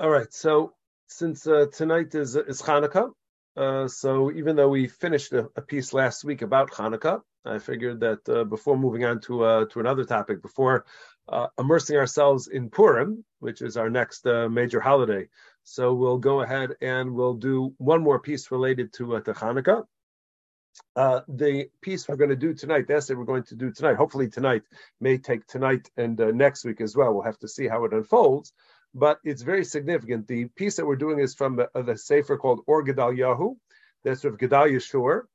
All right. So since uh, tonight is is Hanukkah, uh, so even though we finished a, a, piece last week about Hanukkah, I figured that uh, before moving on to uh, to another topic, before uh, immersing ourselves in Purim, which is our next uh, major holiday, so we'll go ahead and we'll do one more piece related to uh, to Hanukkah. the piece we're going to do tonight, the essay we're going to do tonight, hopefully tonight, may take tonight and next week as well. We'll have to see how it unfolds but it's very significant. The piece that we're doing is from the, the Sefer called Or Gedalia. That's of Gedalia Shur.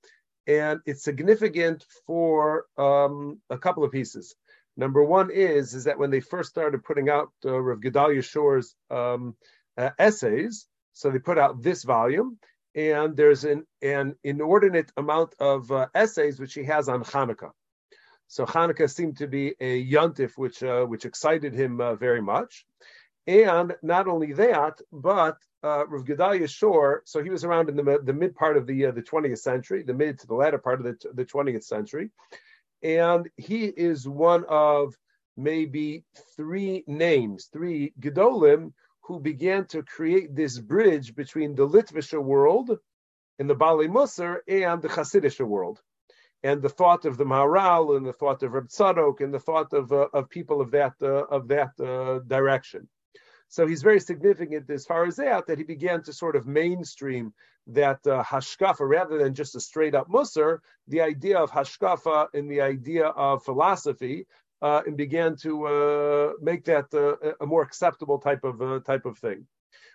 And it's significant for um, a couple of pieces. Number one is, is that when they first started putting out uh, Rav Gedalia Shur's um, uh, essays, so they put out this volume, and there's an, an inordinate amount of uh, essays which he has on Hanukkah. So Hanukkah seemed to be a yontif which uh, which excited him uh, very much. And not only that, but uh, Rav Gedalia Shor, so he was around in the, the mid part of the uh, the 20th century, the mid to the latter part of the, the 20th century, and he is one of maybe three names, three Gedolim, who began to create this bridge between the Litvisha world in the Baalei Musar and the Hasidic world. And the thought of the Maharal and the thought of Reb Tzadok and the thought of, uh, of people of that uh, of that uh, direction. So he's very significant as far as that, that he began to sort of mainstream that uh, hashkafa rather than just a straight up musar, the idea of hashkafa and the idea of philosophy, uh, and began to uh, make that uh, a more acceptable type of uh, type of thing.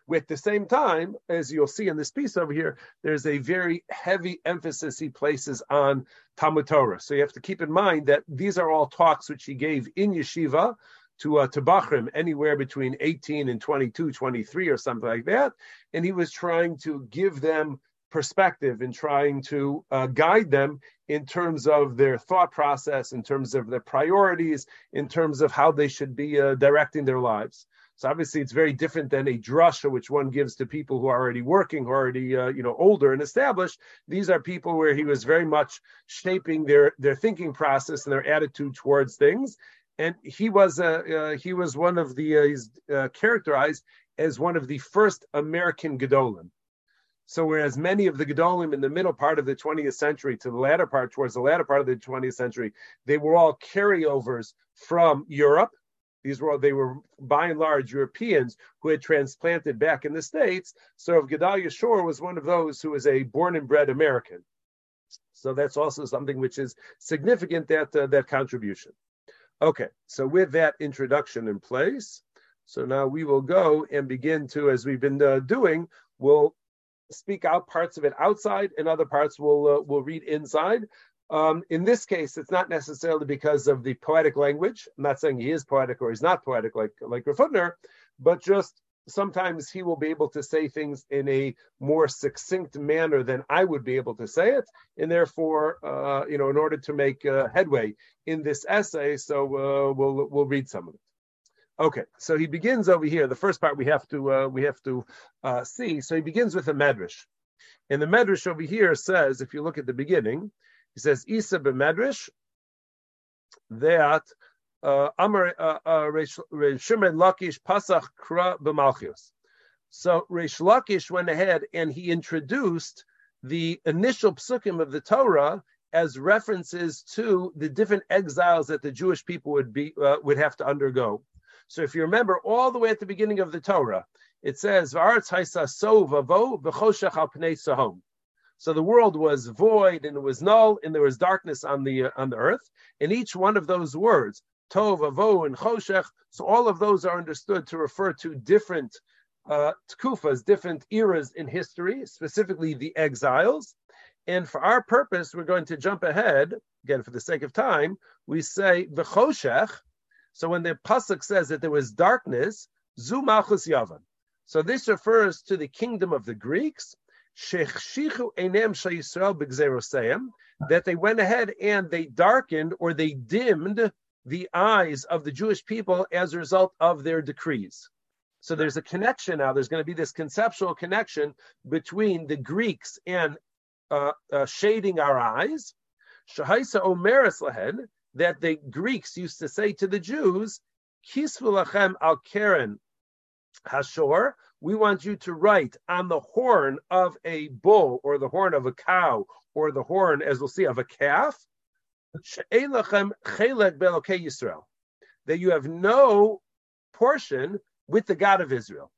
With the same time, as you'll see in this piece over here, there's a very heavy emphasis he places on Talmud Torah. So you have to keep in mind that these are all talks which he gave in yeshiva to uh, to Bachrim anywhere between 18 and 22, 23 or something like that. And he was trying to give them perspective and trying to uh, guide them in terms of their thought process, in terms of their priorities, in terms of how they should be uh, directing their lives. So obviously, it's very different than a drasha, which one gives to people who are already working, who are already uh, you know older and established. These are people where he was very much shaping their their thinking process and their attitude towards things, and he was uh, uh, he was one of the uh, he's uh, characterized as one of the first American Gedolim. So whereas many of the Gedolim in the middle part of the 20th century to the latter part, towards the latter part of the 20th century, they were all carryovers from Europe. These were they were by and large Europeans who had transplanted back in the States. So Gedalia Shor was one of those who was a born and bred American. So that's also something which is significant that uh, that contribution. Okay, so with that introduction in place, so now we will go and begin to, as we've been uh, doing, we'll speak out parts of it outside, and other parts we'll uh, we'll read inside. Um, in this case, it's not necessarily because of the poetic language. I'm not saying he is poetic or he's not poetic like like Rav Hutner, but just sometimes he will be able to say things in a more succinct manner than I would be able to say it, and therefore, uh, you know, in order to make uh, headway in this essay, so uh, we'll we'll read some of it. Okay, so he begins over here. The first part we have to uh, we have to uh, see. So he begins with a medrash, and the medrash over here says, if you look at the beginning, he says Isa b'medrash that Amar uh, uh, Shimon Lakish Pasach Kra b'Malchios. So Reish Lakish went ahead and he introduced the initial psukim of the Torah as references to the different exiles that the Jewish people would be uh, would have to undergo. So if you remember all the way at the beginning of the Torah, it says So the world was void and it was null and there was darkness on the uh, on the earth. And each one of those words, Tov, Avo, and Choshech. So all of those are understood to refer to different uh, tkufas, different eras in history, specifically the exiles. And for our purpose, we're going to jump ahead, again, for the sake of time, we say V'choshech. So when the Pasuk says that there was darkness, Zu Malchus Yavan. So this refers to the kingdom of the Greeks, that they went ahead and they darkened or they dimmed the eyes of the Jewish people as a result of their decrees. So there's a connection now. There's going to be this conceptual connection between the Greeks and uh, uh, shading our eyes. Shahaisa omeres lahen, that the Greeks used to say to the Jews, Kisvu lachem al keren Hashor, we want you to write on the horn of a bull or the horn of a cow or the horn, as we'll see, of a calf, that you have no portion with the God of Israel.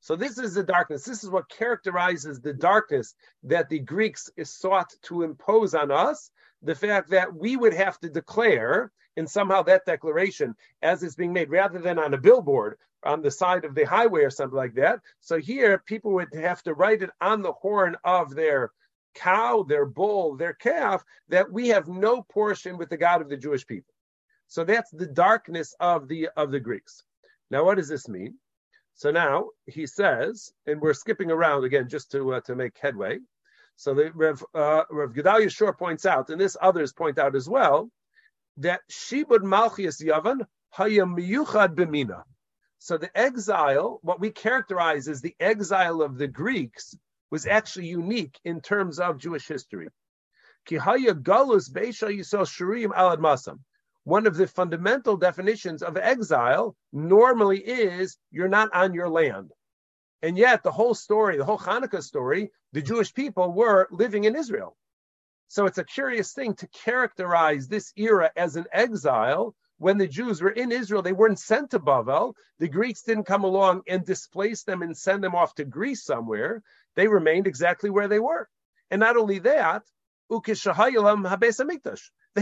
So this is the darkness. This is what characterizes the darkness that the Greeks sought to impose on us. The fact that we would have to declare, and somehow that declaration, as it's being made, rather than on a billboard on the side of the highway or something like that. So here, people would have to write it on the horn of their cow, their bull, their calf, that we have no portion with the God of the Jewish people. So that's the darkness of the of the Greeks. Now, what does this mean? So now he says, and we're skipping around again just to uh, to make headway. So the Rev, uh, Rev Gedalia Shor points out, and this others point out as well, that Shibud Malchias Yavan Hayam Miyuchad B'mina. So the exile, what we characterize as the exile of the Greeks, was actually unique in terms of Jewish history. One of the fundamental definitions of exile normally is you're not on your land. And yet, the whole story, the whole Hanukkah story, the Jewish people were living in Israel. So it's a curious thing to characterize this era as an exile when the Jews were in Israel, they weren't sent to Bavel. The Greeks didn't come along and displace them and send them off to Greece somewhere. They remained exactly where they were. And not only that, they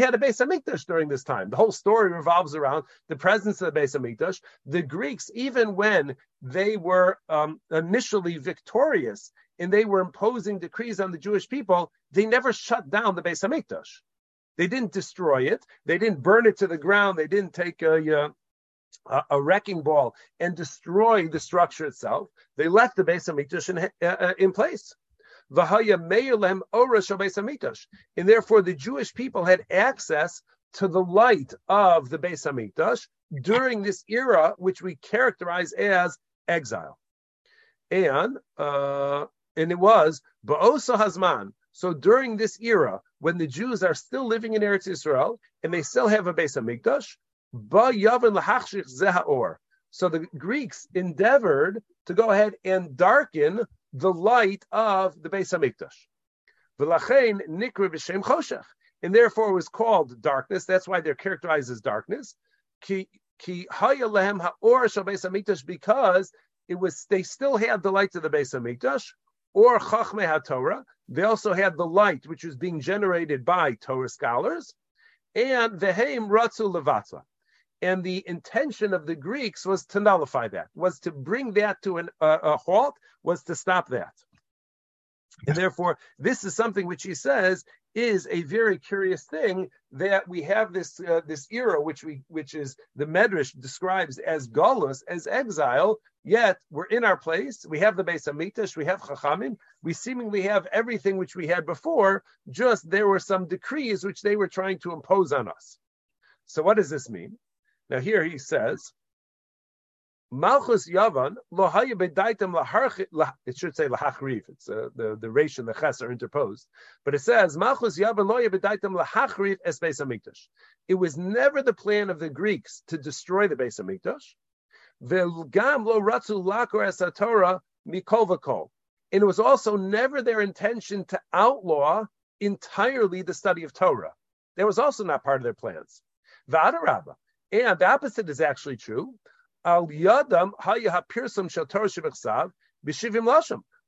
had a Beis during this time. The whole story revolves around the presence of the Beis Hamikdash. The Greeks, even when they were um, initially victorious and they were imposing decrees on the Jewish people, they never shut down the Beis Hamikdash. They didn't destroy it. They didn't burn it to the ground. They didn't take a, a, a wrecking ball and destroy the structure itself. They left the Beis Hamikdash in, uh, in place. And therefore, the Jewish people had access to the light of the Beis Hamikdash during this era, which we characterize as exile. And uh, and it was Ba'osa Hazman. So during this era, when the Jews are still living in Eretz Israel and they still have a Beis Hamikdash, so the Greeks endeavored to go ahead and darken the light of the Beis Hamikdash. And therefore it was called darkness. That's why they're characterized as darkness. Because it was they still had the light of the Beis Hamikdash, or Chachmei HaTorah. They also had the light which was being generated by Torah scholars, and Veheim Ratzu Levatza. And the intention of the Greeks was to nullify that, was to bring that to an, uh, a halt, was to stop that. And therefore, this is something which he says is a very curious thing that we have this uh, this era, which we which is the Medrash describes as galus, as exile. Yet we're in our place. We have the Beis Hamikdash, we have Chachamim. We seemingly have everything which we had before. Just there were some decrees which they were trying to impose on us. So what does this mean? Now here he says Malchus Yavan lo bedaitem It should say lahachriv. It's uh, the the resh and the ches are interposed, but it says Malchus Yavan lo bedaitem lahachriv es Beis Hamikdash. It was never the plan of the Greeks to destroy the Beis Hamikdash. Ve'gam lo ratzu lakor es Torah mikol v'kol. And it was also never their intention to outlaw entirely the study of Torah. That was also not part of their plans. V'adarabba. And the opposite is actually true. Al yadam pirsum.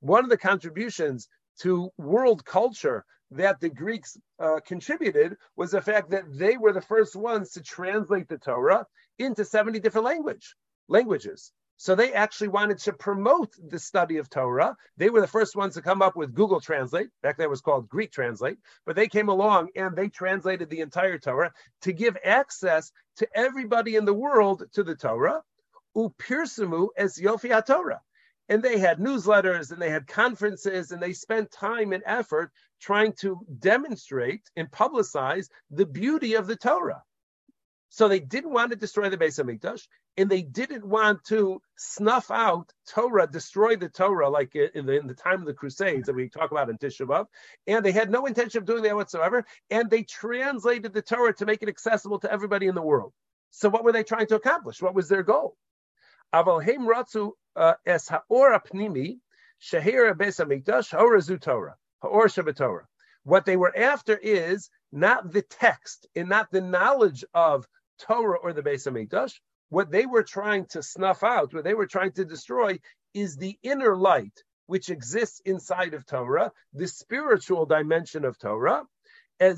One of the contributions to world culture that the Greeks uh, contributed was the fact that they were the first ones to translate the Torah into 70 different language languages. So they actually wanted to promote the study of Torah. They were the first ones to come up with Google Translate. Back then it was called Greek Translate, but they came along and they translated the entire Torah to give access to everybody in the world to the Torah upirsamu as Yofi Torah. And they had newsletters and they had conferences and they spent time and effort trying to demonstrate and publicize the beauty of the Torah. So they didn't want to destroy the base of Hamikdash, and they didn't want to snuff out Torah, destroy the Torah, like in the, in the time of the Crusades that we talk about in Tisha B'av. And they had no intention of doing that whatsoever. And they translated the Torah to make it accessible to everybody in the world. So what were they trying to accomplish? What was their goal? Aval heim ratzu uh, es haor apnimi shehira beis hamikdash haor Torah haor. What they were after is not the text and not the knowledge of Torah or the Beis Hamikdash. What they were trying to snuff out, what they were trying to destroy, is the inner light which exists inside of Torah, the spiritual dimension of Torah. It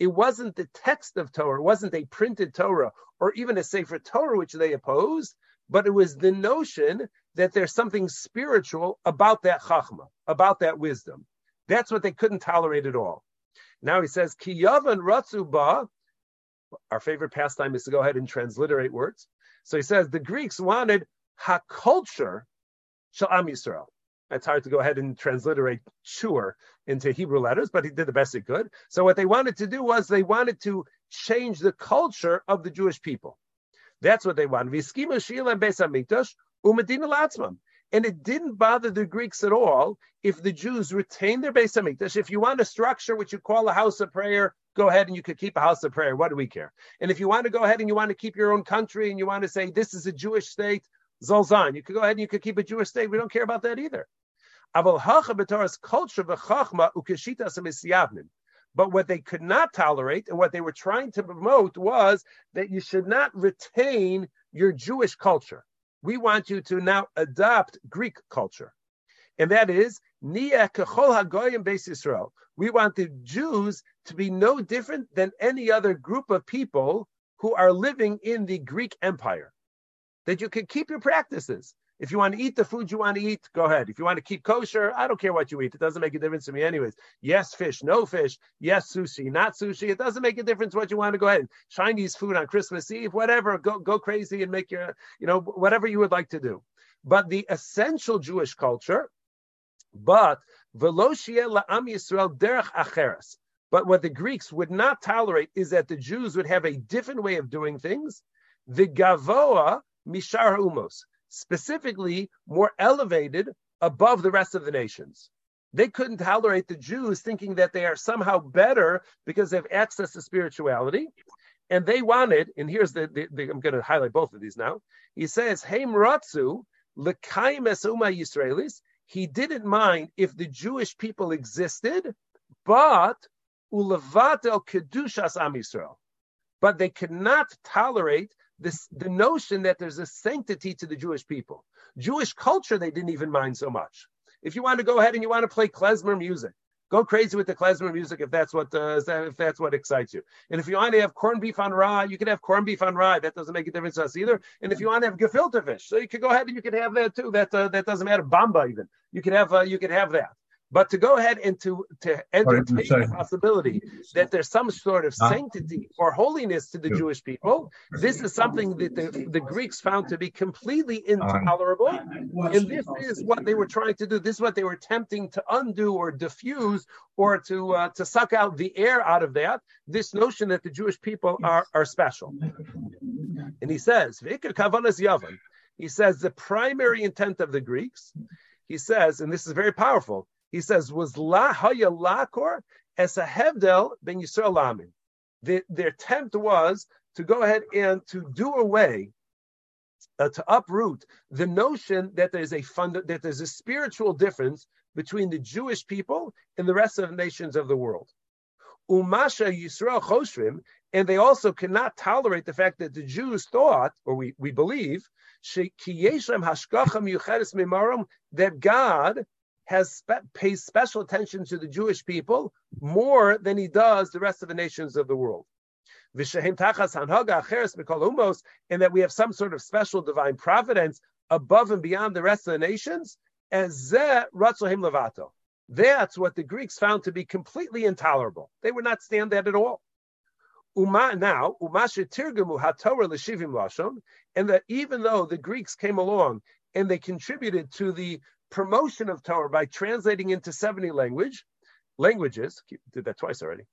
wasn't the text of Torah, it wasn't a printed Torah or even a Sefer Torah which they opposed, but it was the notion that there's something spiritual about that chachma, about that wisdom. That's what they couldn't tolerate at all. Now he says, Ki yavan ratzuba. Our favorite pastime is to go ahead and transliterate words. So he says the Greeks wanted ha-culture shall Am Yisrael. It's hard to go ahead and transliterate sure into Hebrew letters, but he did the best he could. So what they wanted to do was they wanted to change the culture of the Jewish people. That's what they wanted. And it didn't bother the Greeks at all if the Jews retained their Beis Hamikdash. If you want a structure which you call a house of prayer, go ahead and you could keep a house of prayer. What do we care? And if you want to go ahead and you want to keep your own country and you want to say this is a Jewish state, Zolzan, you could go ahead and you could keep a Jewish state. We don't care about that either. But what they could not tolerate and what they were trying to promote was that you should not retain your Jewish culture we want you to now adopt Greek culture. And that is, we want the Jews to be no different than any other group of people who are living in the Greek Empire. That you can keep your practices. If you want to eat the food you want to eat, go ahead. If you want to keep kosher, I don't care what you eat. It doesn't make a difference to me, anyways. Yes, fish, no fish. Yes, sushi, not sushi. It doesn't make a difference what you want to go ahead. Chinese food on Christmas Eve, whatever. Go go crazy and make your, you know, whatever you would like to do. But the essential Jewish culture, but. But what the Greeks would not tolerate is that the Jews would have a different way of doing things. The gavoa mishar umos specifically more elevated above the rest of the nations. They couldn't tolerate the Jews thinking that they are somehow better because they have access to spirituality. And they wanted, and here's the, the, the I'm going to highlight both of these now. He says, Heim Ratzu, Lekaim Esuma Yisraelis. He didn't mind if the Jewish people existed, but Ulavat el Kedushas Am Yisrael. But they could not tolerate this the notion that there's a sanctity to the Jewish people. Jewish culture, they didn't even mind so much. If you want to go ahead and you want to play klezmer music, go crazy with the klezmer music if that's what uh, if that's what excites you. And if you want to have corned beef on rye, you can have corned beef on rye. That doesn't make a difference to us either. And if you want to have gefilte fish, so you can go ahead and you can have that too. That uh, that doesn't matter. Bamba even you can have uh, you can have that. But to go ahead and to, to entertain the possibility that there's some sort of sanctity or holiness to the Jewish people, this is something that the, the Greeks found to be completely intolerable. And this is what they were trying to do. This is what they were attempting to undo or diffuse or to uh, to suck out the air out of that, this notion that the Jewish people are, are special. And he says, he says the primary intent of the Greeks, he says, and this is very powerful, he says, was la haya lakor as a hevdel ben Yisrael lamin. The, their attempt was to go ahead and to do away, uh, to uproot the notion that there's a fund, that there's a spiritual difference between the Jewish people and the rest of the nations of the world. Umasha Yisrael Choshrim, and they also cannot tolerate the fact that the Jews thought, or we, we believe, that God has spe- pays special attention to the Jewish people more than he does the rest of the nations of the world. And that we have some sort of special divine providence above and beyond the rest of the nations. That's what the Greeks found to be completely intolerable. They would not stand that at all. Uma now, and that even though the Greeks came along and they contributed to the promotion of Torah by translating into 70 language languages. Did that twice already.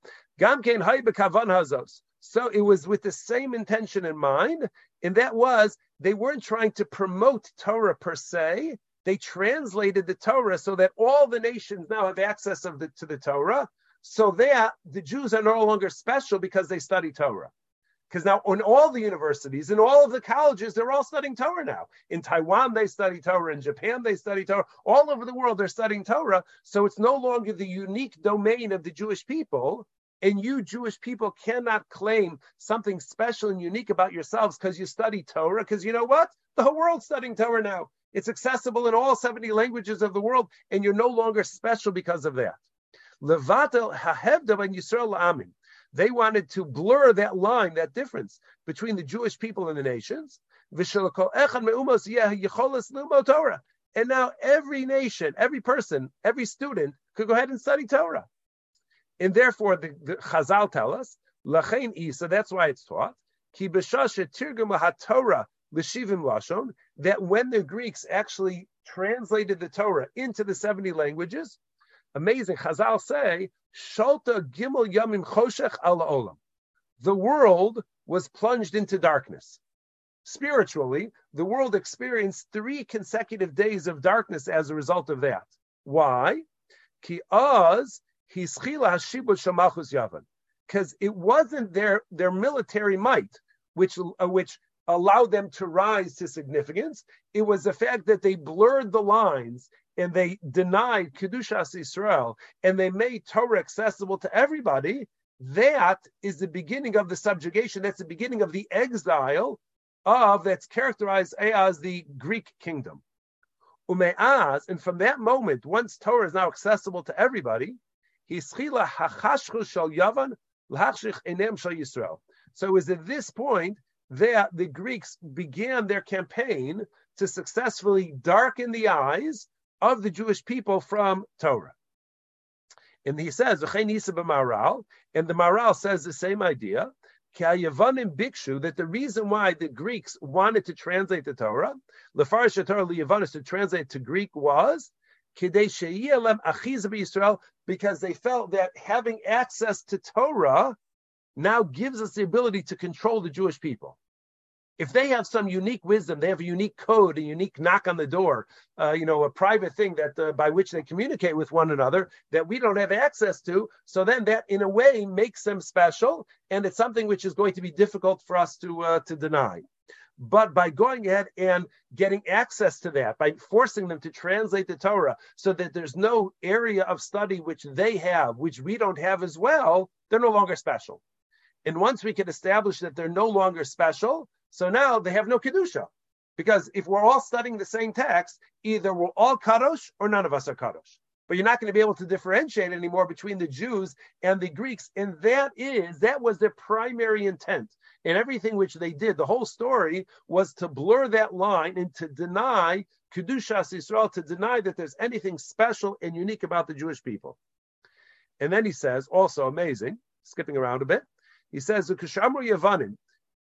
So it was with the same intention in mind, and that was they weren't trying to promote Torah per se. They translated the Torah so that all the nations now have access of the, to the Torah. So that the Jews are no longer special because they study Torah. Because now in all the universities, in all of the colleges, they're all studying Torah now. In Taiwan, they study Torah. In Japan, they study Torah. All over the world, they're studying Torah. So it's no longer the unique domain of the Jewish people. And you, Jewish people, cannot claim something special and unique about yourselves because you study Torah. Because you know what? The whole world's studying Torah now. It's accessible in all 70 languages of the world, and you're no longer special because of that. Levatel hahevda and Yisrael amin. They wanted to blur that line, that difference between the Jewish people and the nations. And now every nation, every person, every student could go ahead and study Torah. And therefore, the, the Chazal tell us, Lachain Isa, that's why it's taught, Ki that when the Greeks actually translated the Torah into the 70 languages, amazing, Chazal say, Shalta Gimel Yamim Choshech Ala Olam. The world was plunged into darkness. Spiritually, the world experienced three consecutive days of darkness as a result of that. Why? Because it wasn't their, their military might which, uh, which allowed them to rise to significance. It was the fact that they blurred the lines and they denied Kedushas Israel and they made Torah accessible to everybody, that is the beginning of the subjugation. That's the beginning of the exile of that's characterized as the Greek kingdom. Ume'az, and from that moment, once Torah is now accessible to everybody. So it was at this point that the Greeks began their campaign to successfully darken the eyes of the Jewish people from Torah. And he says, and the Maharal says the same idea, that the reason why the Greeks wanted to translate the Torah, Lefarish Torah Liyavanis to translate to Greek was, because they felt that having access to Torah now gives us the ability to control the Jewish people if they have some unique wisdom, they have a unique code, a unique knock on the door, uh, you know, a private thing that uh, by which they communicate with one another that we don't have access to. So then that, in a way, makes them special, and it's something which is going to be difficult for us to uh, to deny. But by going ahead and getting access to that, by forcing them to translate the Torah so that there's no area of study which they have, which we don't have as well, they're no longer special. And once we can establish that they're no longer special, so now they have no kedusha, because if we're all studying the same text, either we're all kadosh or none of us are kadosh. But you're not going to be able to differentiate anymore between the Jews and the Greeks, and that is that was their primary intent. And everything which they did, the whole story was to blur that line and to deny kedushas Israel, to deny that there's anything special and unique about the Jewish people. And then he says, also amazing, skipping around a bit. He says, "Ukashamru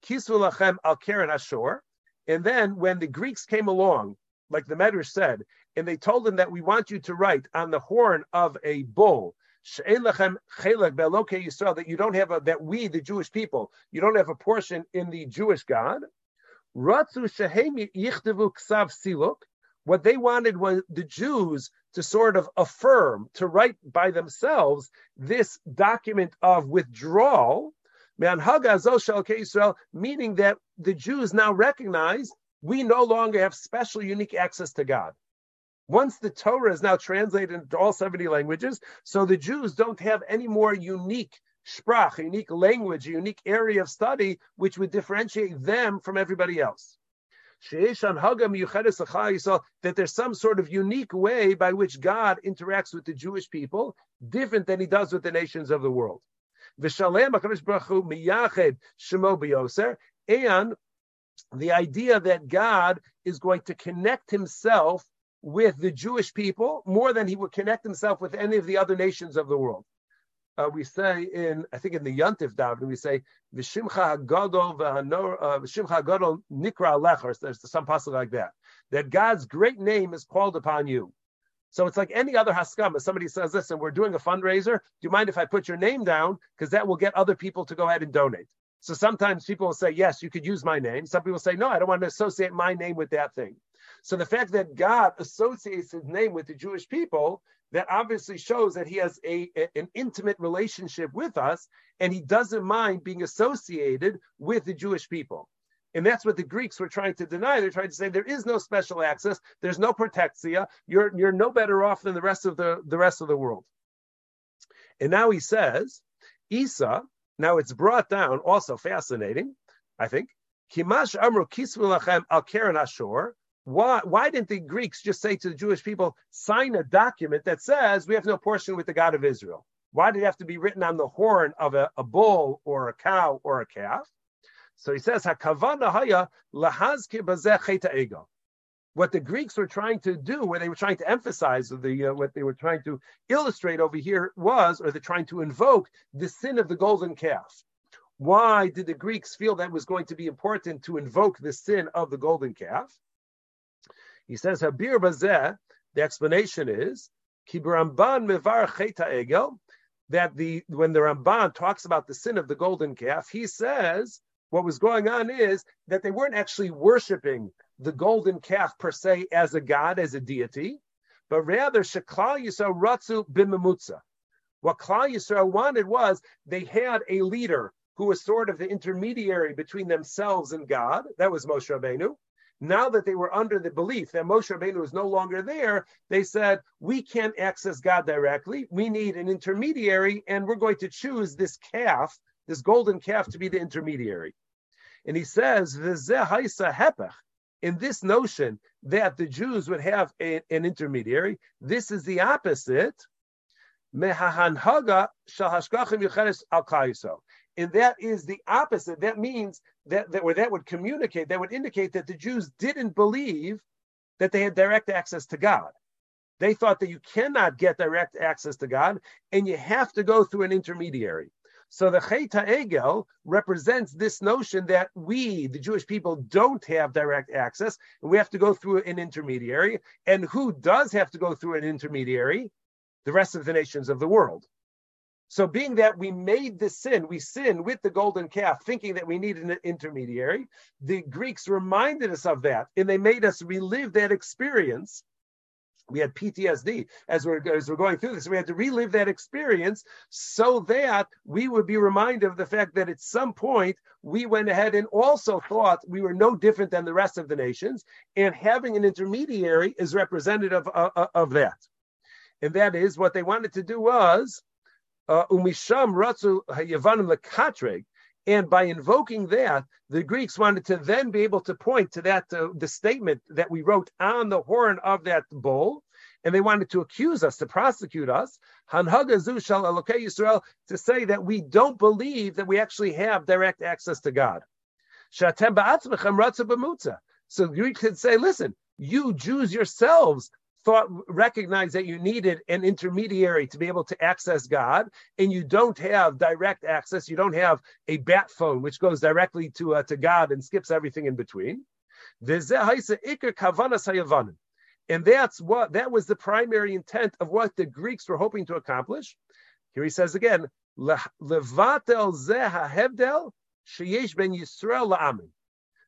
Yavanim." Kisvulachem al Ashur. And then when the Greeks came along, like the Medrash said, and they told them that we want you to write on the horn of a bull, that you don't have a, that we, the Jewish people, you don't have a portion in the Jewish God. What they wanted was the Jews to sort of affirm, to write by themselves this document of withdrawal meaning that the Jews now recognize we no longer have special, unique access to God. Once the Torah is now translated into all 70 languages, so the Jews don't have any more unique sprach, a unique language, a unique area of study which would differentiate them from everybody else. That there's some sort of unique way by which God interacts with the Jewish people, different than he does with the nations of the world. V'shalem HaKadosh Baruch Hu miyached shemo b'yoser, and the idea that God is going to connect himself with the Jewish people more than he would connect himself with any of the other nations of the world. Uh, we say in, I think in the Yontif Daven, we say, V'shimcha Gadol V'shimcha Gadol Nikra Lechers. There's some passage like that. That God's great name is called upon you. So it's like any other haskama. Somebody says, listen, we're doing a fundraiser. Do you mind if I put your name down? Because that will get other people to go ahead and donate. So sometimes people will say, yes, you could use my name. Some people say, no, I don't want to associate my name with that thing. So the fact that God associates his name with the Jewish people, that obviously shows that he has a, a, an intimate relationship with us and he doesn't mind being associated with the Jewish people. And that's what the Greeks were trying to deny. They're trying to say there is no special access, there's no protexia, you're, you're no better off than the rest of the, the rest of the world. And now he says, Isa, now it's brought down, also fascinating, I think. Kimash Amru al Ashur. Why, why didn't the Greeks just say to the Jewish people, sign a document that says we have no portion with the God of Israel? Why did it have to be written on the horn of a, a bull or a cow or a calf? So he says, haya. What the Greeks were trying to do, what they were trying to emphasize, the uh, what they were trying to illustrate over here was, or they're trying to invoke the sin of the golden calf. Why did the Greeks feel that was going to be important to invoke the sin of the golden calf? He says, Habir Bazeh, the explanation is, Kibramban Mevar Cheta Egel, that the when the Ramban talks about the sin of the golden calf, he says what was going on is that they weren't actually worshiping the golden calf per se as a god, as a deity, but rather Sheklal Yisrael Ratzu Bimamutza. What Klal Yisrael wanted was they had a leader who was sort of the intermediary between themselves and God. That was Moshe Rabbeinu. Now that they were under the belief that Moshe Rabbeinu was no longer there, they said, we can't access God directly. We need an intermediary, and we're going to choose this calf, this golden calf, to be the intermediary. And he says, in this notion that the Jews would have a, an intermediary, this is the opposite. And that is the opposite. That means that, that or that would communicate, that would indicate that the Jews didn't believe that they had direct access to God. They thought that you cannot get direct access to God and you have to go through an intermediary. So the Cheta Egel represents this notion that we, the Jewish people, don't have direct access, and we have to go through an intermediary. And who does have to go through an intermediary? The rest of the nations of the world. So, being that we made the sin, we sin with the golden calf, thinking that we need an intermediary, the Greeks reminded us of that, and they made us relive that experience we had PTSD as we're, as we're going through this. We had to relive that experience so that we would be reminded of the fact that at some point we went ahead and also thought we were no different than the rest of the nations. And having an intermediary is representative of, of, of that. And that is what they wanted to do was uh, and by invoking that, the Greeks wanted to then be able to point to that uh, the statement that we wrote on the horn of that bull, and they wanted to accuse us, to prosecute us, Hanhagazu shall allocate Yisrael, to say that we don't believe that we actually have direct access to God. So the Greeks could say, listen, you Jews yourselves thought recognized that you needed an intermediary to be able to access God, and you don't have direct access. You don't have a bat phone which goes directly to uh, to God and skips everything in between. And that's what that was the primary intent of what the Greeks were hoping to accomplish. Here he says again, levatel ben.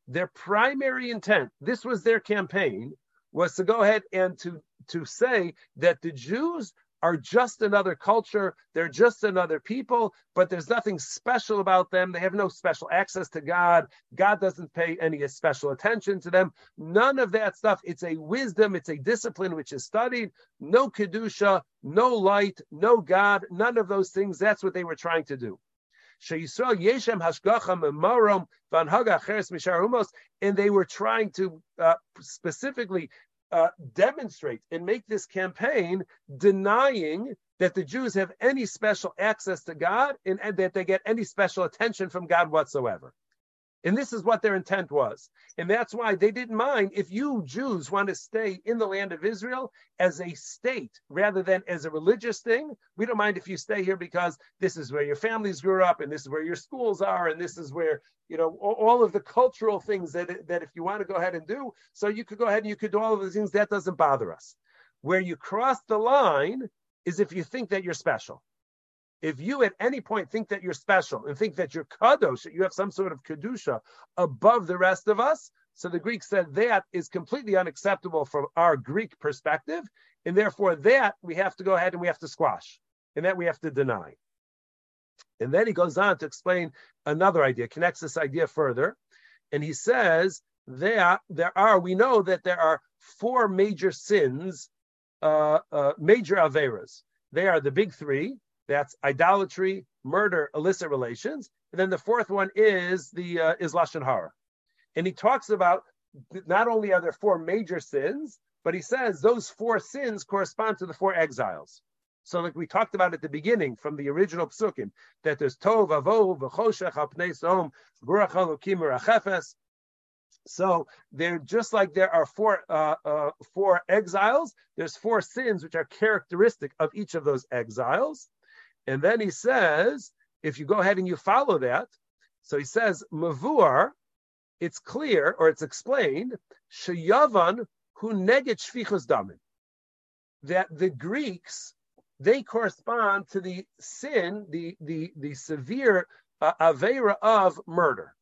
Their primary intent, this was their campaign, was to go ahead and to, to say that the Jews are just another culture, they're just another people, but there's nothing special about them. They have no special access to God. God doesn't pay any special attention to them. None of that stuff. It's a wisdom, it's a discipline which is studied. No Kedusha, no light, no God, none of those things. That's what they were trying to do. And they were trying to uh, specifically uh, demonstrate and make this campaign denying that the Jews have any special access to God and, and that they get any special attention from God whatsoever. And this is what their intent was. And that's why they didn't mind if you Jews want to stay in the land of Israel as a state rather than as a religious thing. We don't mind if you stay here because this is where your families grew up and this is where your schools are and this is where, you know, all of the cultural things that, that if you want to go ahead and do, so you could go ahead and you could do all of those things. That doesn't bother us. Where you cross the line is if you think that you're special. If you at any point think that you're special and think that you're kadosh, that you have some sort of kedusha above the rest of us, So the Greeks said that is completely unacceptable from our Greek perspective, and therefore that we have to go ahead and we have to squash, and that we have to deny. And then he goes on to explain another idea, connects this idea further, and he says there there are we know that there are four major sins, uh, uh, major averas. They are the big three. That's idolatry, murder, illicit relations, and then the fourth one is the uh, is lashon hara. And he talks about not only are there four major sins, but he says those four sins correspond to the four exiles. So, like we talked about at the beginning from the original psukim, that there's tov, avo, v'choshech, apnei som, burach halukim. So they're just like there are four uh, uh, four exiles. There's four sins which are characteristic of each of those exiles, and then he says, if you go ahead and you follow that, so he says mavuar it's clear or it's explained Shayavan who neget shvichus damin that the Greeks they correspond to the sin, the the the severe uh, avera of murder.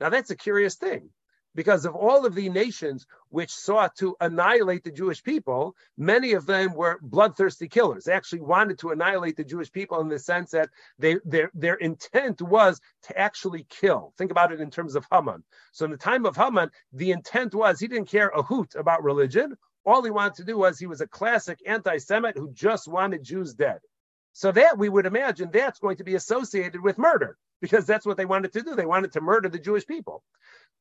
Now that's a curious thing because of all of the nations which sought to annihilate the Jewish people, many of them were bloodthirsty killers. They actually wanted to annihilate the Jewish people in the sense that they, their, their intent was to actually kill. Think about it in terms of Haman. So in the time of Haman, the intent was he didn't care a hoot about religion. All he wanted to do was he was a classic anti-Semite who just wanted Jews dead. So that we would imagine that's going to be associated with murder because that's what they wanted to do. They wanted to murder the Jewish people.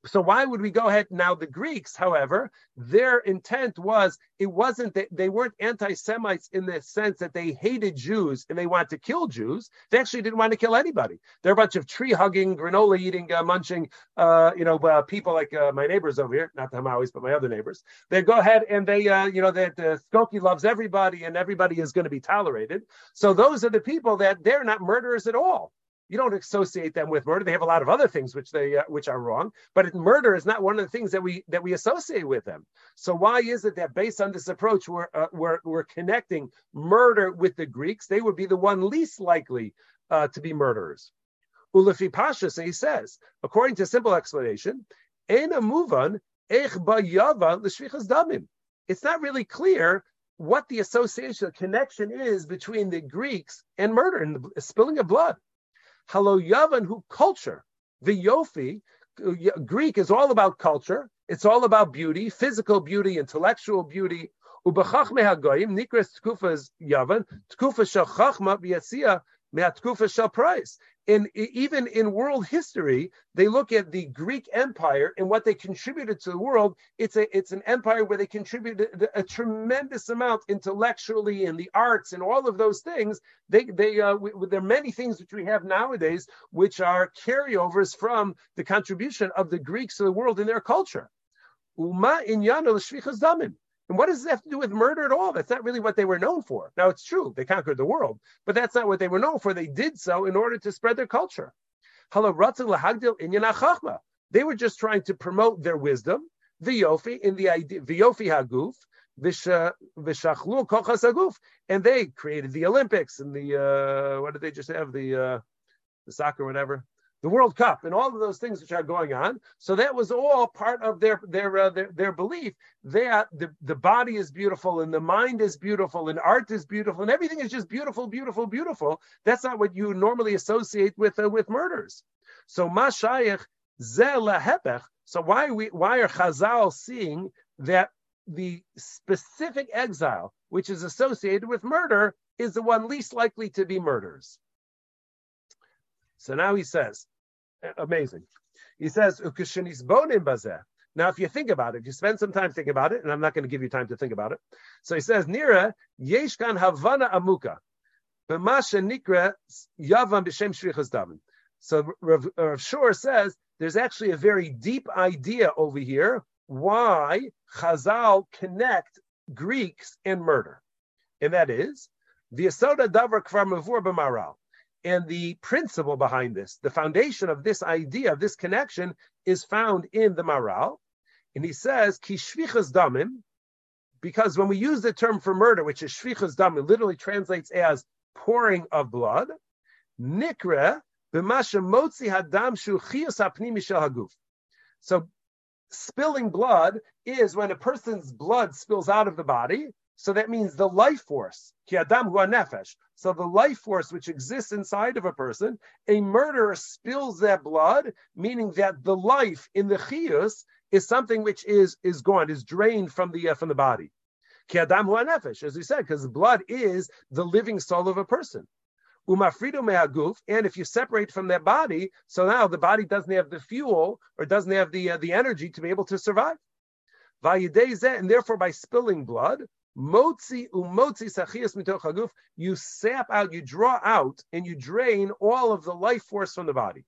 So why would we go ahead now? The Greeks, however, their intent was it wasn't that they weren't anti-Semites in the sense that they hated Jews and they wanted to kill Jews. They actually didn't want to kill anybody. They're a bunch of tree hugging, granola eating, uh, munching, uh, you know, uh, people like uh, my neighbors over here, not the Hamawis, but my other neighbors. They go ahead and they, uh, you know, that uh, Skokie loves everybody and everybody is going to be tolerated. So those are the people that they're not murderers at all you don't associate them with murder. They have a lot of other things which they uh, which are wrong, but murder is not one of the things that we that we associate with them. So why is it that based on this approach we're uh, we're, we're connecting murder with the Greeks? They would be the one least likely uh, to be murderers. Ulefi Pasha, so he says, according to simple explanation, Ena muvan damim. It's not really clear what the association, connection is between the Greeks and murder and the spilling of blood. Halo Yavan, who culture. The Yofi, uh, Greek is all about culture. It's all about beauty, physical beauty, intellectual beauty. Ubachachme hagoyim nikras tkufas Yavan, tkufa shel chachma b'yatzia me'atkufa shel price in even in world history, they look at the Greek Empire and what they contributed to the world. It's a it's an empire where they contributed a tremendous amount intellectually in the arts and all of those things. They they uh, we, there are many things which we have nowadays which are carryovers from the contribution of the Greeks to the world in their culture. Uma. And what does this have to do with murder at all? That's not really what they were known for. Now, it's true, they conquered the world, but that's not what they were known for. They did so in order to spread their culture. They were just trying to promote their wisdom, the yofi, in the yofi haguf, and they created the Olympics and the, uh, what did they just have? The, uh, the soccer, whatever the World Cup, and all of those things which are going on. So that was all part of their their uh, their, their belief that the, the body is beautiful and the mind is beautiful and art is beautiful and everything is just beautiful, beautiful, beautiful. That's not what you normally associate with uh, with murders. So mashayich zelahepech. So why we why are Chazal seeing that the specific exile which is associated with murder is the one least likely to be murders? So now he says, amazing. He says, now, if you think about it, if you spend some time thinking about it, and I'm not going to give you time to think about it. So he says, Nira, Yeshkan Havana Amuka. B'masha Nikra Yavam B'Shem Shrichas. So Rav, Rav Shor says there's actually a very deep idea over here why Chazal connect Greeks and murder. And that is, the Asoda Davar Kvar Mavur B'Maharal. And the principle behind this, the foundation of this idea, of this connection, is found in the Maharal. And he says, Ki shvichas damim, because when we use the term for murder, which is shvichas damim, literally translates as pouring of blood, nikra hadam. So spilling blood is when a person's blood spills out of the body. So that means the life force, ki adam nefesh. So the life force which exists inside of a person, a murderer spills that blood, meaning that the life in the chiyus is something which is is gone, is drained from the uh, from the body. Ki adam nefesh, as we said, because blood is the living soul of a person. And if you separate from that body, so now the body doesn't have the fuel or doesn't have the uh, the energy to be able to survive. And therefore, by spilling blood, motzi umotzi sachias mitoch haguf, you sap out, you draw out, and you drain all of the life force from the body.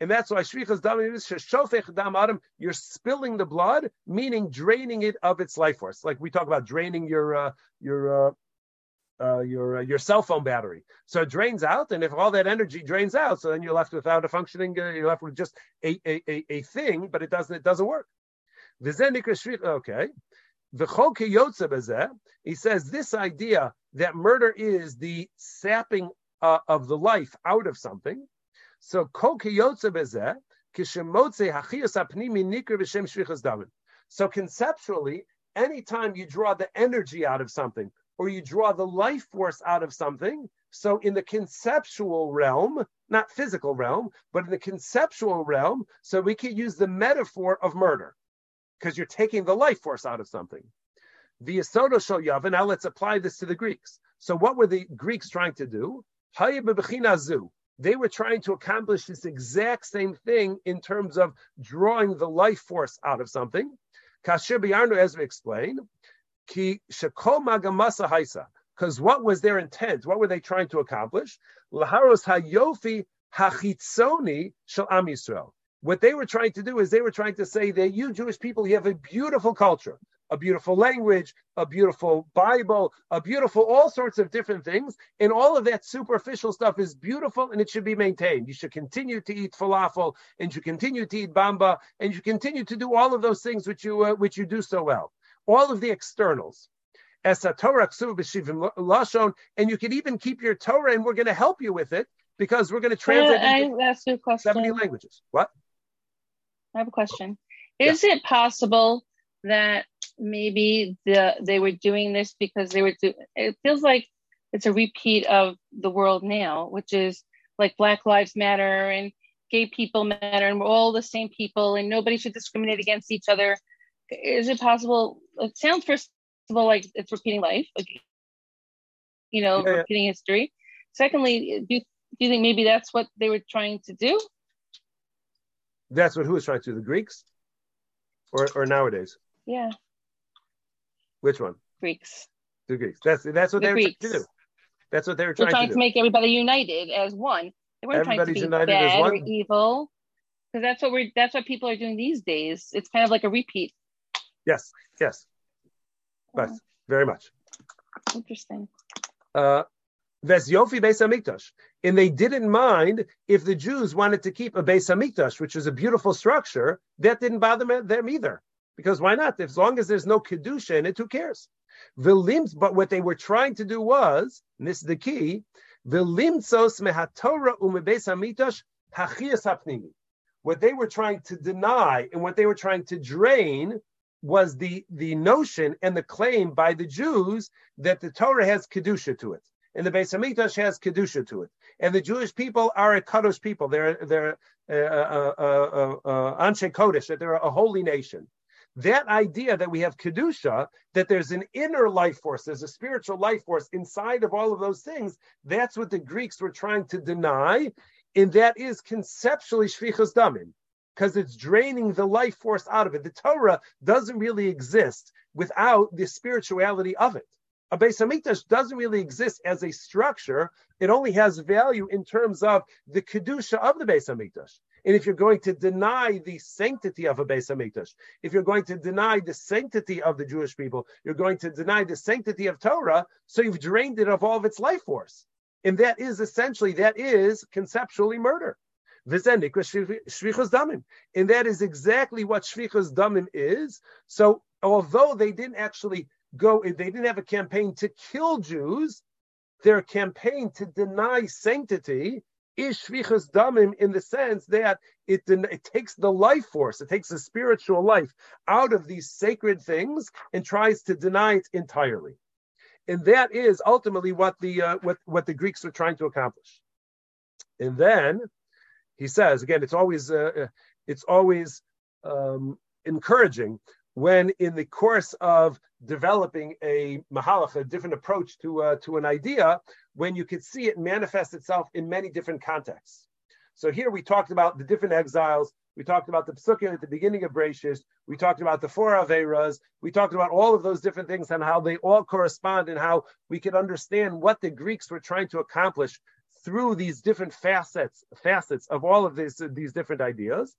And that's why shvichas damim is sheshofech dam adam. You're spilling the blood, meaning draining it of its life force. Like we talk about draining your uh, your uh, uh, your uh, your cell phone battery. So it drains out, and if all that energy drains out, so then you're left without a functioning. Uh, you're left with just a, a, a, a, thing, but it doesn't it doesn't work. Okay. He says this idea that murder is the sapping uh, of the life out of something. So So conceptually, anytime you draw the energy out of something, or you draw the life force out of something. So in the conceptual realm, not physical realm, but in the conceptual realm, so we can use the metaphor of murder because you're taking the life force out of something. The Yasodo Shoyav, now let's apply this to the Greeks. So what were the Greeks trying to do? They were trying to accomplish this exact same thing in terms of drawing the life force out of something. As we explained, Ki haisa. Because what was their intent? What were they trying to accomplish? Laharos hayofi hachitzoni shel am Yisrael. What they were trying to do is they were trying to say that you Jewish people, you have a beautiful culture, a beautiful language, a beautiful Bible, a beautiful all sorts of different things, and all of that superficial stuff is beautiful and it should be maintained. You should continue to eat falafel, and you continue to eat bamba, and you continue to do all of those things which you uh, which you do so well all of the externals. As a Torah lashon, and you can even keep your Torah, and we're going to help you with it because we're going to translate I a question. 70 languages. What? I have a question. Is yeah. it possible that maybe the they were doing this because they were do, it feels like it's a repeat of the world now, which is like Black Lives Matter and gay people matter and we're all the same people and nobody should discriminate against each other is it possible? It sounds first of all like it's repeating life, like you know, yeah, repeating yeah. history. Secondly, do you, do you think maybe that's what they were trying to do? That's what who was trying to do? The Greeks, or or nowadays? Yeah. Which one? Greeks. The Greeks. That's that's what the they were Greeks. trying to do. That's what they were trying, They're trying to, to, make everybody united as one. They weren't Everybody's trying to be bad or evil. Because that's what we're that's what people are doing these days. It's kind of like a repeat Yes, yes. But very much. Interesting. Uh, Yofi Beis Hamikdash. And they didn't mind if the Jews wanted to keep a Beis Hamikdash, which is a beautiful structure, that didn't bother them either. Because why not? As long as there's no Kedusha in it, who cares? Vilimts, but what they were trying to do was, and this is the key, Vilimtsos mehatorah umebeis hamikdash hachias. What they were trying to deny and what they were trying to drain was the, the notion and the claim by the Jews that the Torah has Kedusha to it. And the Beis Hamikdash has Kedusha to it. And the Jewish people are a Kadosh people. They're, they're uh, uh, uh, uh, Anshe Kodesh, that they're a holy nation. That idea that we have Kedusha, that there's an inner life force, there's a spiritual life force inside of all of those things, that's what the Greeks were trying to deny. And that is conceptually Shvichas Damim because it's draining the life force out of it. The Torah doesn't really exist without the spirituality of it. A Beis Hamikdash doesn't really exist as a structure. It only has value in terms of the kedusha of the Beis Hamikdash. And if you're going to deny the sanctity of a Beis Hamikdash, if you're going to deny the sanctity of the Jewish people, you're going to deny the sanctity of Torah, so you've drained it of all of its life force. And that is essentially, that is conceptually murder. And that is exactly what shvichas damim is. So although they didn't actually go, they didn't have a campaign to kill Jews, their campaign to deny sanctity is shvichas damim in the sense that it, it takes the life force, it takes the spiritual life out of these sacred things and tries to deny it entirely. And that is ultimately what the uh, what what the Greeks were trying to accomplish. And then he says again, it's always uh, uh it's always um, encouraging when in the course of developing a mahalach, a different approach to uh, to an idea, when you could see it manifest itself in many different contexts. So here we talked about the different exiles. We talked about the psukim at the beginning of Bereshit. We talked about the four averas. We talked about all of those different things and how they all correspond and how we could understand what the Greeks were trying to accomplish through these different facets facets of all of these these different ideas.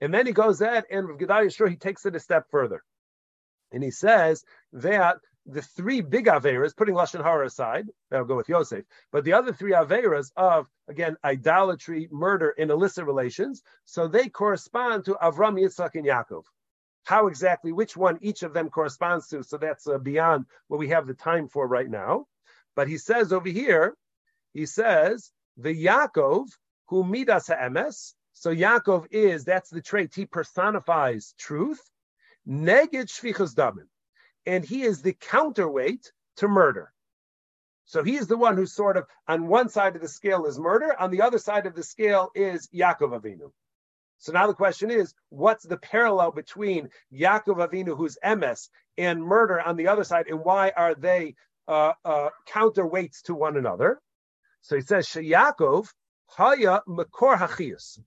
And then he goes that, and Rav Gedalia Schorr he takes it a step further. And he says that the three big Averas, putting Lashon Hara aside, that'll go with Yosef, but the other three Averas of, again, idolatry, murder, and illicit relations, so they correspond to Avram, Yitzchak, and Yaakov. How exactly, which one each of them corresponds to, so that's uh, beyond what we have the time for right now. But he says over here, he says, the Yaakov, who midas ha'emes, so Yaakov is, that's the trait, he personifies truth. Neged shvichas damim. And he is the counterweight to murder. So he is the one who sort of, on one side of the scale is murder, on the other side of the scale is Yaakov Avinu. So now the question is, what's the parallel between Yaakov Avinu, who's emes, and murder on the other side, and why are they uh, uh, counterweights to one another? So he says, Yaakov haya makor hachius.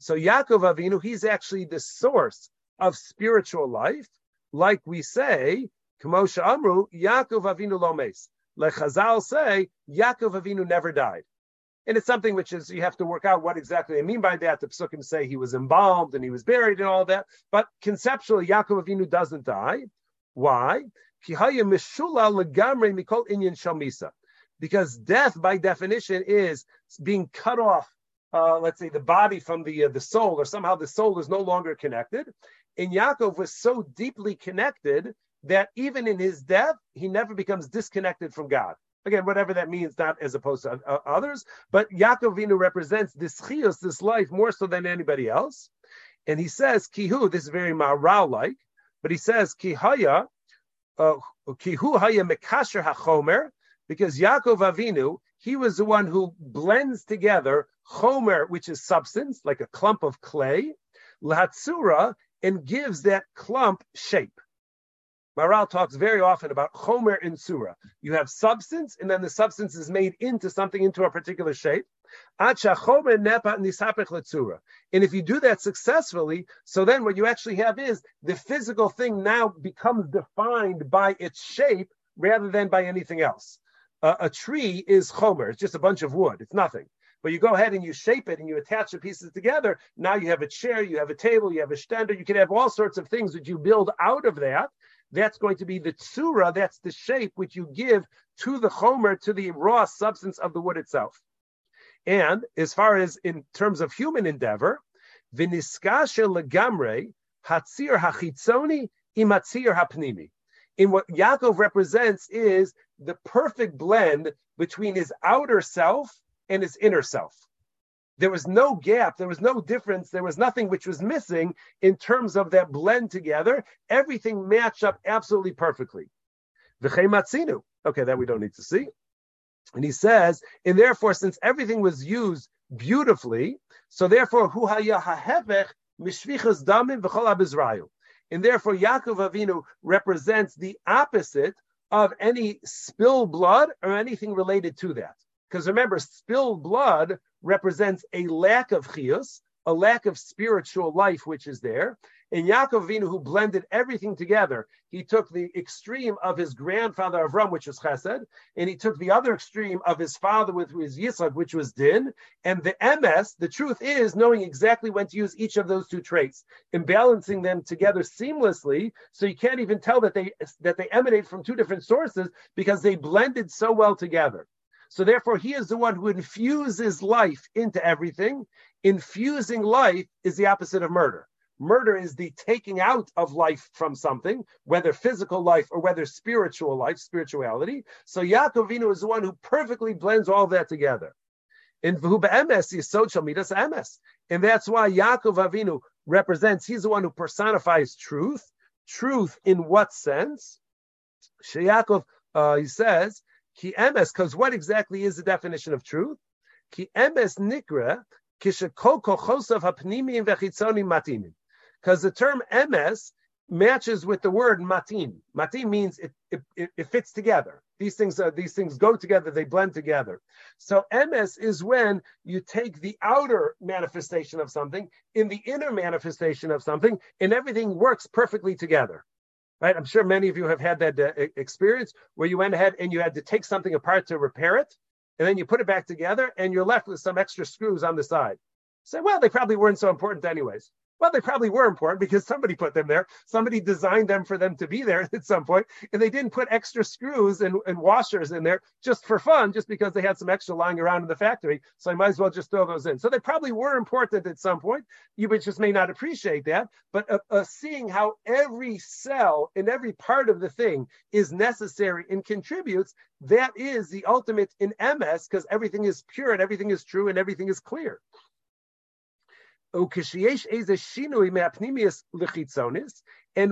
So Yaakov Avinu, he's actually the source of spiritual life. Like we say, Kamosha Amru, Yaakov Avinu Lomes. Like Chazal say, Yaakov Avinu never died. And it's something which is, you have to work out what exactly they mean by that. The psukim say he was embalmed and he was buried and all that. But conceptually, Yaakov Avinu doesn't die. Why? Because death, by definition, is being cut off uh, let's say, the body from the uh, the soul, or somehow the soul is no longer connected. And Yaakov was so deeply connected that even in his death, he never becomes disconnected from God. Again, whatever that means, not as opposed to uh, others, but Yaakov represents this chios, this life, more so than anybody else. And he says, Kihu, this is very Maharal like, but he says, Kihaya, uh, Kihu Haya Mekasher HaChomer, because Yaakov Avinu, he was the one who blends together chomer, which is substance, like a clump of clay, lahatsura, and gives that clump shape. Maharal talks very often about chomer and sura. You have substance, and then the substance is made into something, into a particular shape. And if you do that successfully, so then what you actually have is the physical thing now becomes defined by its shape rather than by anything else. Uh, a tree is chomer, it's just a bunch of wood, it's nothing. But you go ahead and you shape it and you attach the pieces together. Now you have a chair, you have a table, you have a stender. You can have all sorts of things that you build out of that. That's going to be the tsura. That's the shape which you give to the chomer, to the raw substance of the wood itself. And as far as in terms of human endeavor, viniskasha legamre hatzir hachitzoni imatzir hapnimi. In what Yaakov represents is the perfect blend between his outer self and his inner self. There was no gap, there was no difference, there was nothing which was missing in terms of that blend together. Everything matched up absolutely perfectly. Okay, that we don't need to see. And he says, and therefore, since everything was used beautifully, so therefore, hu ha'hevech mishvichas damim v'chol abizrayu. And therefore, Yaakov Avinu represents the opposite of any spilled blood or anything related to that. Because remember, spilled blood represents a lack of chios, a lack of spiritual life which is there. And Yaakov Avinu, who blended everything together, he took the extreme of his grandfather Avram, which was Chesed, and he took the other extreme of his father, with his Yitzchak, which was Din. And the emes, the truth is knowing exactly when to use each of those two traits and balancing them together seamlessly, so you can't even tell that they that they emanate from two different sources because they blended so well together. So therefore, he is the one who infuses life into everything. Infusing life is the opposite of murder. Murder is the taking out of life from something, whether physical life or whether spiritual life, spirituality. So Yaakov Avinu is the one who perfectly blends all that together. In be'emes yisod shel midas emes. And that's why Yaakov Avinu represents, he's the one who personifies truth. Truth in what sense? Sheyakov, uh, he says, ki emes, because what exactly is the definition of truth? Ki emes nikra, kishakol kochosav hapnimim vechitzonim matinim. Because the term emes matches with the word matin. Matin means it, it, it, fits together. These things are, these things go together, they blend together. So emes is when you take the outer manifestation of something in the inner manifestation of something, and everything works perfectly together. Right? I'm sure many of you have had that uh, experience where you went ahead and you had to take something apart to repair it, and then you put it back together, and you're left with some extra screws on the side. Say, well, they probably weren't so important anyways. Well, they probably were important because somebody put them there. Somebody designed them for them to be there at some point, and they didn't put extra screws and, and washers in there just for fun, just because they had some extra lying around in the factory. So I might as well just throw those in. So they probably were important at some point. You just may not appreciate that, but uh, uh, seeing how every cell and every part of the thing is necessary and contributes, that is the ultimate in emes because everything is pure and everything is true and everything is clear. And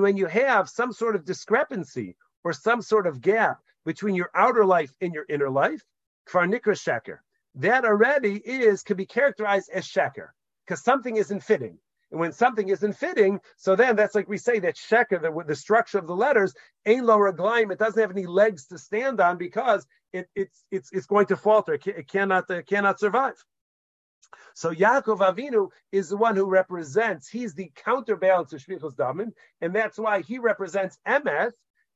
when you have some sort of discrepancy or some sort of gap between your outer life and your inner life, that already is can be characterized as sheker because something isn't fitting. And when something isn't fitting, so then that's like we say that sheker, the, the structure of the letters, ein lo raglayim, it doesn't have any legs to stand on because it, it's it's it's going to falter. It, it cannot uh, cannot survive. So Yaakov Avinu is the one who represents, he's the counterbalance of Shvichos Damim, and that's why he represents Emes.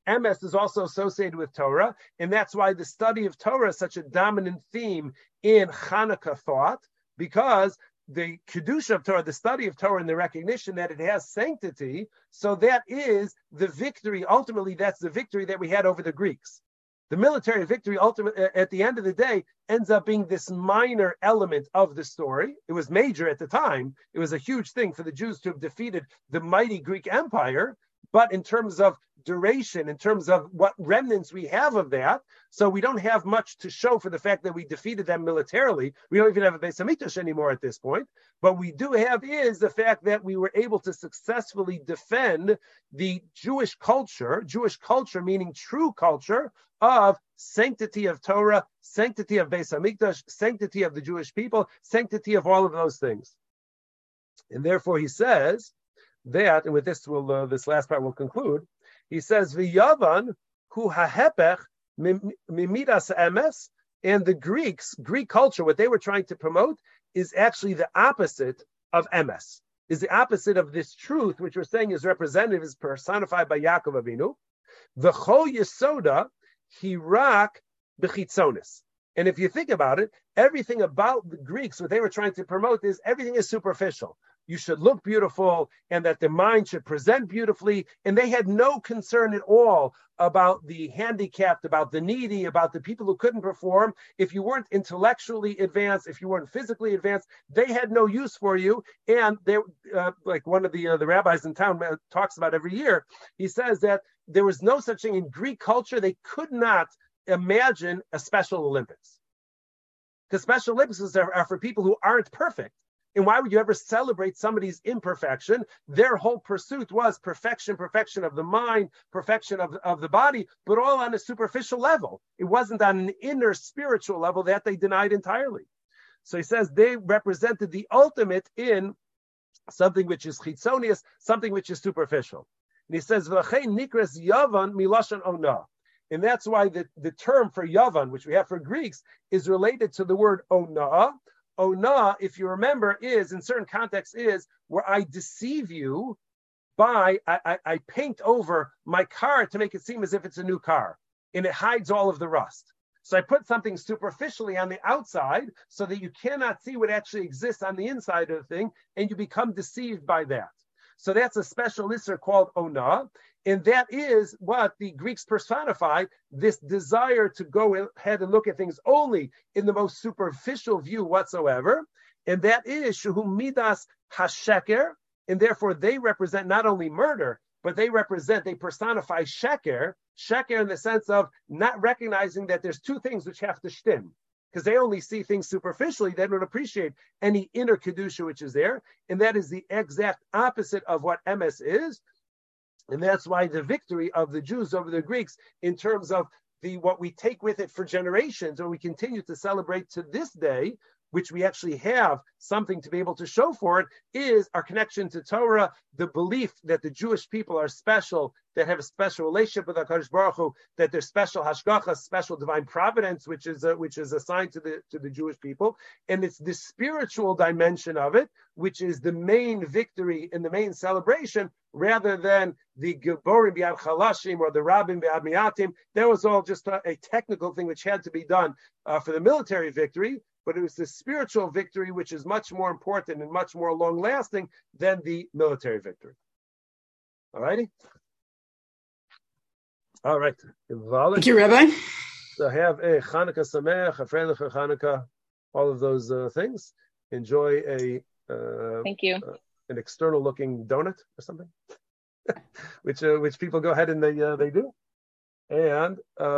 Emes is also associated with Torah, and that's why the study of Torah is such a dominant theme in Hanukkah thought, because the kedusha of Torah, the study of Torah, and the recognition that it has sanctity. So that is the victory. Ultimately, that's the victory that we had over the Greeks the military victory ultimately at the end of the day ends up being this minor element of the story. It was major at the time. It was a huge thing for the Jews to have defeated the mighty Greek Empire. But in terms of duration, in terms of what remnants we have of that, so we don't have much to show for the fact that we defeated them militarily. We don't even have a Beis Hamikdash anymore at this point. But we do have is the fact that we were able to successfully defend the Jewish culture, Jewish culture meaning true culture of sanctity of Torah, sanctity of Beis Hamikdash, sanctity of the Jewish people, sanctity of all of those things. And therefore, he says that, and with this, will uh, this last part will conclude. He says, "V'yavan hu hahepech mimidas emes," and the Greeks, Greek culture, what they were trying to promote is actually the opposite of emes. Is the opposite of this truth, which we're saying is representative, is personified by Yaakov Avinu. The chol yesoda hirak bechitzonis. And if you think about it, everything about the Greeks, what they were trying to promote is everything is superficial. You should look beautiful and that the mind should present beautifully. And they had no concern at all about the handicapped, about the needy, about the people who couldn't perform. If you weren't intellectually advanced, if you weren't physically advanced, they had no use for you. And they, uh, like one of the uh, the rabbis in town uh, talks about every year, he says that there was no such thing in Greek culture. They could not imagine a Special Olympics. Because Special Olympics are, are for people who aren't perfect. And why would you ever celebrate somebody's imperfection? Their whole pursuit was perfection, perfection of the mind, perfection of, of the body, but all on a superficial level. It wasn't on an inner spiritual level that they denied entirely. So he says they represented the ultimate in something which is chitzonius, something which is superficial. And he says, nikras yavan milashon ona. And that's why the, the term for Yavan, which we have for Greeks, is related to the word ona. Oh, Ona, if you remember, is in certain contexts is where I deceive you by I, I, I paint over my car to make it seem as if it's a new car, and it hides all of the rust. So I put something superficially on the outside so that you cannot see what actually exists on the inside of the thing, and you become deceived by that. So that's a special Isser called oh, Ona. And that is what the Greeks personify this desire to go ahead and look at things only in the most superficial view whatsoever. And that is Shuhum Midas Hasheker. And therefore, they represent not only murder, but they represent, they personify Sheker, Sheker in the sense of not recognizing that there's two things which have to stim. because they only see things superficially. They don't appreciate any inner kedusha which is there, and that is the exact opposite of what emes is. And that's why the victory of the Jews over the Greeks, in terms of the what we take with it for generations, or we continue to celebrate to this day, which we actually have something to be able to show for it, is our connection to Torah, the belief that the Jewish people are special, that have a special relationship with HaKadosh Baruch Hu, that there's special hashgacha, special divine providence, which is uh, which is assigned to the to the Jewish people, and it's the spiritual dimension of it, which is the main victory and the main celebration, rather than the Geborim Biad Chalashim or the Rabbim Biad Miatim. That was all just a, a, technical thing which had to be done uh, for the military victory but it was the spiritual victory which is much more important and much more long lasting than the military victory. All righty? All right. Thank you, Rabbi. So have a Hanukkah Sameach, a friendly Hanukkah, all of those uh, things. Enjoy a uh, thank you uh, an external looking donut or something, which uh, which people go ahead and they uh, they do, and. Uh,